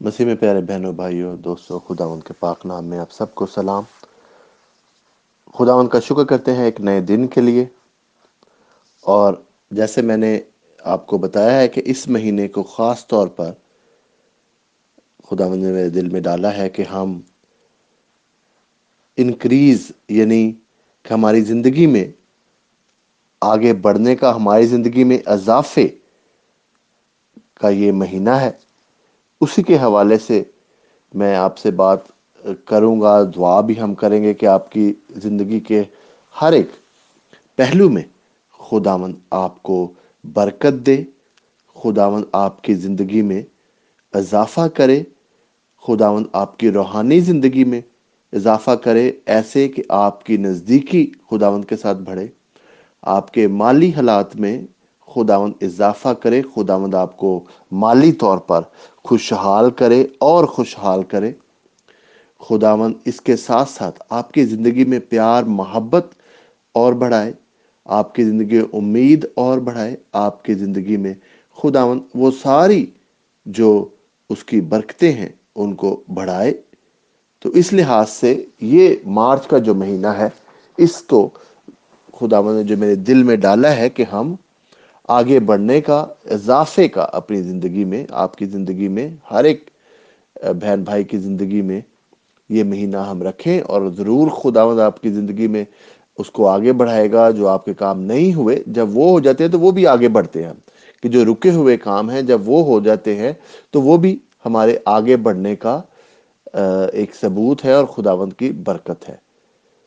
مسیح میں پیارے بہنوں، بھائیوں، دوستوں خدا ان کے پاک نام میں آپ سب کو سلام۔ خدا ان کا شکر کرتے ہیں ایک نئے دن کے لیے۔ اور جیسے میں نے آپ کو بتایا ہے کہ اس مہینے کو خاص طور پر خدا نے میرے دل میں ڈالا ہے کہ ہم انکریز یعنی کہ ہماری زندگی میں آگے بڑھنے کا، ہماری زندگی میں اضافے کا یہ مہینہ ہے۔ اسی کے حوالے سے میں آپ سے بات کروں گا، دعا بھی ہم کریں گے کہ آپ کی زندگی کے ہر ایک پہلو میں خداون آپ کو برکت دے خداون آپ کی زندگی میں اضافہ کرے خداون آپ کی روحانی زندگی میں اضافہ کرے، ایسے کہ آپ کی نزدیکی خداون کے ساتھ بڑھے، آپ کے مالی حالات میں خداون اضافہ کرے، خداوند آپ کو مالی طور پر خوشحال کرے اور خوشحال کرے۔ خداون اس کے ساتھ ساتھ آپ کی زندگی میں پیار، محبت اور بڑھائے۔ آپ کی زندگی میں امید اور بڑھائے۔ آپ کی زندگی میں خداون وہ ساری جو اس کی برکتیں ہیں، ان کو بڑھائے۔ تو اس لحاظ سے یہ مارچ کا جو مہینہ ہے، اس کو خداون نے جو میرے دل میں ڈالا ہے کہ ہم آگے بڑھنے کا، اضافے کا اپنی زندگی میں، آپ کی زندگی میں، ہر ایک بہن بھائی کی زندگی میں یہ مہینہ ہم رکھیں اور ضرور خداوند آپ کی زندگی میں اس کو آگے بڑھائے گا جو آپ کے کام نہیں ہوئے۔ جب وہ ہو جاتے ہیں تو وہ بھی آگے بڑھتے ہیں کہ جو رکے ہوئے کام ہیں، جب وہ ہو جاتے ہیں تو وہ بھی ہمارے آگے بڑھنے کا ایک ثبوت ہے اور خداوند کی برکت ہے۔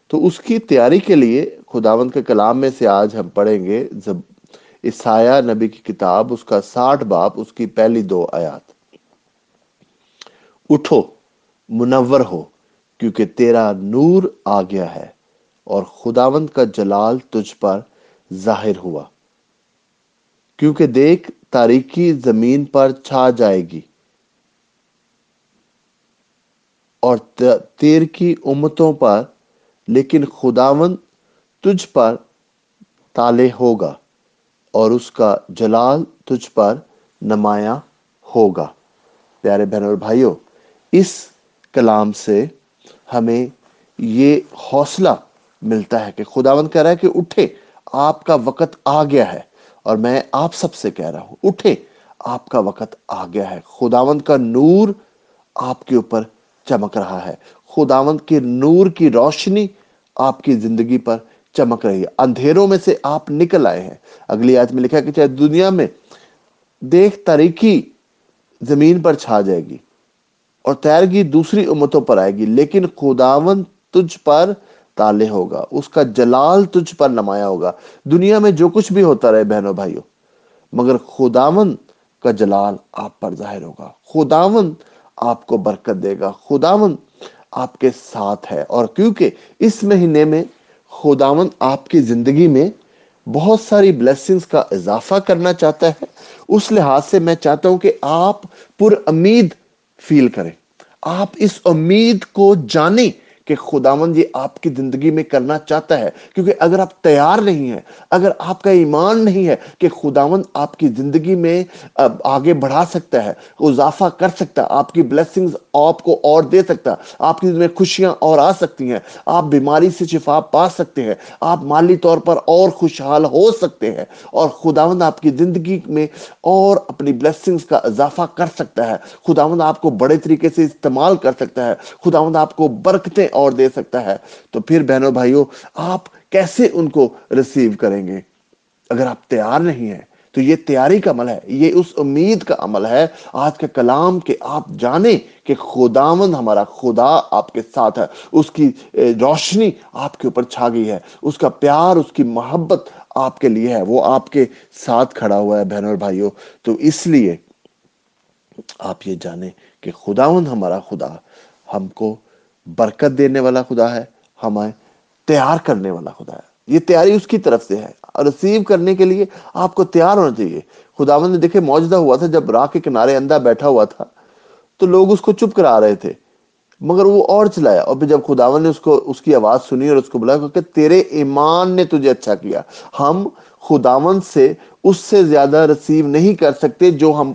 تو اس کی تیاری کے لیے خداوند کے کلام میں سے آج ہم پڑھیں گے عیسایہ نبی کی کتاب، اس کا ساٹھ باپ، اس کی پہلی دو آیات۔ اٹھو، منور ہو، کیونکہ تیرا نور آ گیا ہے اور خداوند کا جلال تجھ پر ظاہر ہوا۔ کیونکہ دیکھ تاریخی زمین پر چھا جائے گی اور تیر کی امتوں پر، لیکن خداون تجھ پر تالے ہوگا۔ اور اس کا جلال تجھ پر نمایاں ہوگا۔ پیارے بہن اور بھائیوں، اس کلام سے ہمیں یہ حوصلہ ملتا ہے کہ خداون کہہ رہا ہے کہ اٹھے، آپ کا وقت آ گیا ہے۔ اور میں آپ سب سے کہہ رہا ہوں، اٹھے، آپ کا وقت آ گیا ہے۔ خداوند کا نور آپ کے اوپر چمک رہا ہے۔ خداوند کے نور کی روشنی آپ کی زندگی پر چمک رہی ہے۔ اندھیروں میں سے آپ نکل آئے ہیں۔ اگلی آیت میں لکھا کہ چاہے دنیا میں دیکھ تاریخی زمین پر چھا جائے گی اور تیرگی دوسری امتوں پر آئے گی، لیکن خداون تجھ پر تالے ہوگا، اس کا جلال تجھ پر نمایا ہوگا۔ دنیا میں جو کچھ بھی ہوتا رہے بہنوں بھائیوں، مگر خداون کا جلال آپ پر ظاہر ہوگا۔ خداون آپ کو برکت دے گا۔ خداون آپ کے ساتھ ہے اور کیونکہ اس مہینے میں خداون آپ کی زندگی میں بہت ساری بلیسنگز کا اضافہ کرنا چاہتا ہے۔ اس لحاظ سے میں چاہتا ہوں کہ آپ پر امید فیل کریں۔ آپ اس امید کو جانیں۔ کہ خداوند یہ آپ کی زندگی میں کرنا چاہتا ہے، کیونکہ اگر آپ تیار نہیں ہیں، اگر آپ کا ایمان نہیں ہے کہ خداوند آپ کی زندگی میں آگے بڑھا سکتا ہے، اضافہ کر سکتا ہے آپ کی بلیسنگز آپ کو اور دے سکتا، آپ کی میں خوشیاں اور آ سکتی ہیں، آپ بیماری سے شفا پا سکتے ہیں، آپ مالی طور پر اور خوشحال ہو سکتے ہیں، اور خداوند آپ کی زندگی میں اور اپنی بلیسنگز کا اضافہ کر سکتا ہے، خداوند آپ کو بڑے طریقے سے استعمال کر سکتا ہے، خداوند آپ کو برکتیں اور دے سکتا ہے۔ تو پھر بہنوں بھائیوں، آپ کیسے ان کو ریسیو کریں گے؟ اگر آپ تیار نہیں ہیں، تو یہ تیاری کا عمل ہے، یہ اس امید کا عمل ہے۔ آج کے کلام کہ آپ جانیں کہ خداون ہمارا خدا آپ کے ساتھ ہے۔ اس کی روشنی آپ کے اوپر چھا گئی ہے۔ اس کا پیار، اس کی محبت آپ کے لیے ہے۔ وہ آپ کے ساتھ کھڑا ہوا ہے بہنوں اور بھائیوں۔ تو اس لیے آپ یہ جانیں کہ خداون ہمارا خدا ہم کو برکت دینے والا خدا ہے ہمیں تیار کرنے والا خدا ہے۔ یہ تیاری اس کی طرف سے ہے۔ اور ریسیو کرنے کے لیے آپ کو تیار ہونا چاہیے۔ خداوند نے دیکھے موجودہ ہوا تھا، جب راہ کے کنارے اندھا بیٹھا ہوا تھا، تو لوگ اس کو چپ کرا رہے تھے۔ مگر وہ اور چلایا۔ اور پھر جب خداون نے اس کو، اس کی آواز سنی اور اس کو بلایا کہ تیرے ایمان نے تجھے اچھا کیا۔ ہم خداون سے اس سے زیادہ ریسیو نہیں کر سکتے جو ہم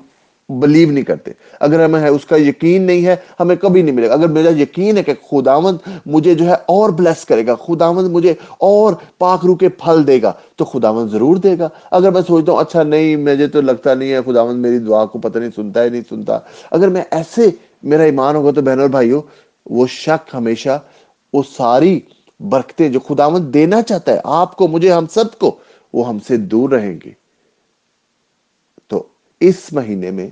بلیو نہیں کرتے۔ اگر ہمیں اس کا یقین نہیں ہے، ہمیں کبھی نہیں ملے گا۔ اگر میرا یقین ہے کہ خداوند مجھے جو ہے اور بلیس کرے گا، خداوند مجھے اور پاک رو کے پھل دے گا، تو خداوند ضرور دے گا۔ اگر میں سوچتا ہوں اچھا نہیں، مجھے تو لگتا نہیں ہے خداوند میری دعا کو پتہ نہیں، سنتا ہے نہیں سنتا۔ اگر میں ایسے میرا ایمان ہوگا تو بہن اور بھائیو وہ شک ہمیشہ وہ ساری برکتیں جو خداوند دینا چاہتا ہے، آپ کو، مجھے، ہم سب کو، وہ ہم سے دور رہیں گے تو اس مہینے میں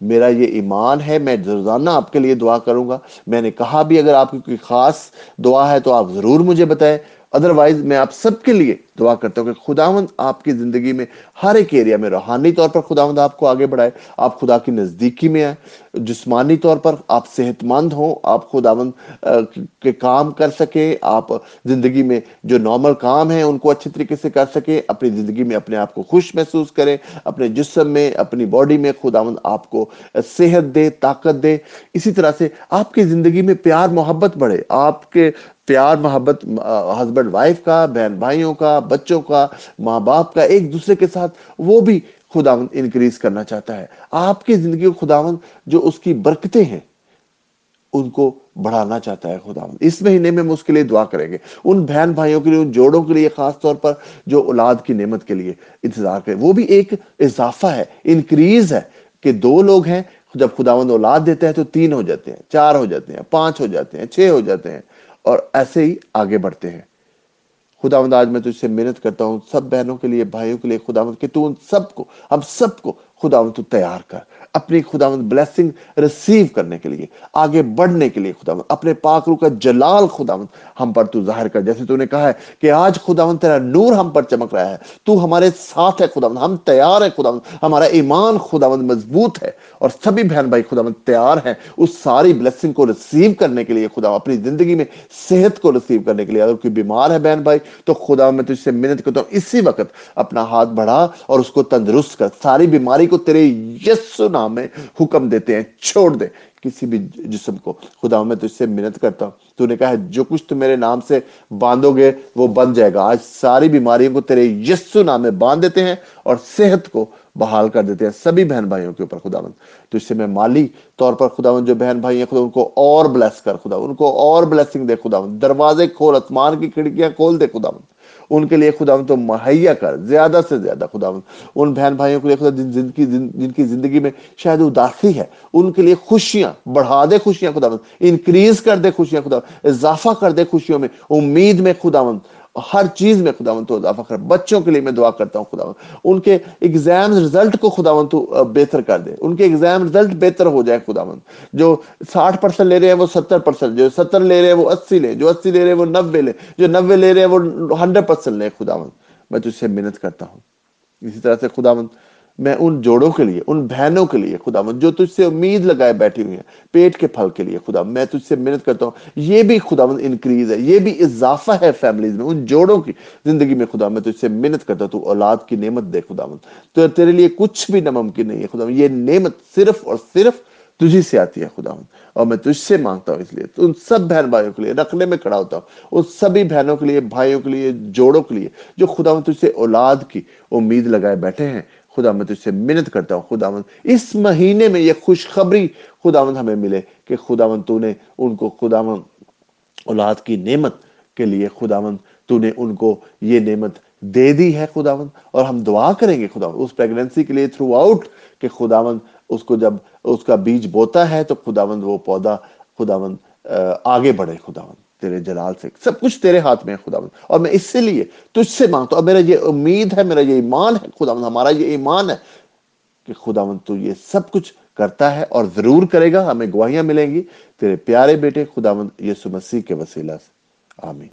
میرا یہ ایمان ہے، میں روزانہ آپ کے لیے دعا کروں گا۔ میں نے کہا بھی، اگر آپ کی کوئی خاص دعا ہے تو آپ ضرور مجھے بتائیں۔ ادروائز میں آپ سب کے لیے دعا کرتا ہوں کہ خداوند آپ کی زندگی میں ہر ایک ایریا میں روحانی طور پر خداوند آپ کو آگے بڑھائے۔ آپ خدا کی نزدیکی میں آئے جسمانی طور پر آپ صحت مند ہوں، آپ خداوند کے کام کر سکیں آپ زندگی میں جو نارمل کام ہیں ان کو اچھے طریقے سے کر سکیں اپنی زندگی میں اپنے آپ کو خوش محسوس کریں، اپنے جسم میں، اپنی باڈی میں خداوند آپ کو صحت دے، طاقت دے۔ اسی طرح سے آپ کی زندگی میں پیار، محبت بڑھے۔ آپ کے پیار، محبت ہسبینڈ وائف کا، بہن بھائیوں کا بچوں کا، ماں باپ کا، ایک دوسرے کے ساتھ وہ بھی خداوند انکریز کرنا چاہتا ہے۔ آپ کی زندگی خداوند جو اس کی برکتیں ہیں، ان کو بڑھانا چاہتا ہے خداوند۔ اس مہینے میں ہم اس کے لیے دعا کریں گے۔ ان بہن بھائیوں کے لیے، ان جوڑوں کے لیے خاص طور پر جو اولاد کی نعمت کے لیے انتظار کریں۔ وہ بھی ایک اضافہ ہے، انکریز ہے کہ دو لوگ ہیں، جب خداوند اولاد دیتا ہے تو تین ہو جاتے ہیں، چار ہو جاتے ہیں، پانچ ہو جاتے ہیں، چھ ہو جاتے ہیں اور ایسے ہی آگے بڑھتے ہیں۔ خدا مند آج میں تجھ سے محنت کرتا ہوں، سب بہنوں کے لیے، بھائیوں کے لیے خدا مند کہ تو ان سب کو، ہم سب کو خدا مند تو تیار کر۔ اپنی خدا بلیسنگ ریسیو کرنے کے لیے، آگے بڑھنے کے لیے خدا اپنے پاک روح کا جلال خدا ہم پر تو ظاہر کر، جیسے تو نے کہا ہے کہ آج خدا تیرا نور ہم پر چمک رہا ہے، تو ہمارے ساتھ ہے خدا ہم تیار ہے خدا ہمارا ایمان خدا مند مضبوط ہے اور سبھی بہن بھائی خدا تیار ہیں اس ساری بلیسنگ کو ریسیو کرنے کے لیے خدا اپنی زندگی میں صحت کو ریسیو کرنے کے لیے۔ اگر کوئی بیمار ہے بہن بھائی، تو خدا میں تجھ سے محنت کرتا ہوں، اسی وقت اپنا ہاتھ بڑھا اور اس کو تندرست کر، ساری بیماری کو تیرے یسو نام میں حکم دیتے ہیں، چھوڑ دے کسی بھی جسم کو۔ خدا میں تجھ سے محنت کرتا ہوں۔ تو نے کہا ہے، جو کچھ تو میرے نام سے باندھو گے، وہ بن جائے گا۔ آج ساری بیماریوں کو تیرے یسو نام میں باندھ دیتے ہیں اور صحت کو بحال کر دیتے ہیں۔ سبھی بہن بھائیوں کے اوپر خدا مند تو اس سے میں مالی طور پر خدا مند جو بہن بھائی ہیں، خدا، ان کو اور بلیس کر خدا ان کو اور بلیسنگ دے خدا مند دروازے کھول اتمان کی کھڑکیاں کھول دے خدا مند ان کے لیے خدا تو مہیا کر، زیادہ سے زیادہ خدا ان بہن بھائیوں کے لیے خدا جن کی زندگی میں شاید اداسی ہے، ان کے لیے خوشیاں، بڑھا دے خوشیاں خدا انکریز کر دے خوشیاں خدا اضافہ کر دے خوشیوں میں، امید میں خدا ہر چیز میں خدا تو اضافہ کر بچوں کے لیے میں دعا کرتا ہوں خدا ان کے ایگزام رزلٹ کو خدا تو بہتر کر دے۔ ان کے ایگزام رزلٹ بہتر ہو جائے خدا جو ساٹھ پرسنٹ لے رہے ہیں وہ ستر پرسنٹ جو ستر لے رہے ہیں وہ اسی لے جو اسی لے رہے ہیں وہ نبے لے جو نبے لے رہے ہیں وہ ہنڈریڈ پرسنٹ لے خدا میں تجھ سے محنت کرتا ہوں۔ اسی طرح سے خدا میں ان جوڑوں کے لیے، ان بہنوں کے لیے خدا مند جو تجھ سے امید لگائے بیٹھی ہوئی ہیں، پیٹ کے پھل کے لیے خدا، میں تجھ سے محنت کرتا ہوں۔ یہ بھی خدا مند انکریز ہے، یہ بھی اضافہ ہے فیملیز میں، ان جوڑوں کی زندگی میں خدا، میں تجھ سے محنت کرتا ہوں، تو اولاد کی نعمت دے خدا مند تو تیرے لیے کچھ بھی ناممکن نہیں ہے خدا مند یہ نعمت صرف اور صرف تجھی سے آتی ہے خدا مند اور میں تجھ سے مانگتا ہوں اس لیے، تو ان سب بہن بھائیوں کے لیے، رکھنے میں کھڑا ہوتا ہوں، ان سبھی بہنوں کے لیے، بھائیوں کے لیے، جوڑوں کے لیے، جو خدا مند تجھ سے اولاد کی امید لگائے بیٹھے ہیں خدا میں تجھ سے منت کرتا ہوں خدا مند اس مہینے میں یہ خوشخبری خدا مند ہمیں ملے کہ خدا مند تو نے ان کو خدا مند اولاد کی نعمت کے لیے خدا مند تو نے ان کو یہ نعمت دے دی ہے خدا مند اور ہم دعا کریں گے خدا مند اس پریگننسی کے لیے تھرو آؤٹ کہ خدا مند اس کو جب اس کا بیج بوتا ہے تو خدا مند وہ پودا خدا مند آگے بڑھے خدا تیرے جلال سے، سب کچھ تیرے ہاتھ میں ہے، خدا اور میں اس لیے تجھ سے مانگتا ہوں۔ اور میرا یہ امید ہے، میرا یہ ایمان ہے، خدا ہمارا یہ ایمان ہے کہ خدا تو یہ سب کچھ کرتا ہے اور ضرور کرے گا، ہمیں گواہیاں ملیں گی۔ تیرے پیارے بیٹے، خدا یسو مسیح کے وسیلہ سے۔ آمین۔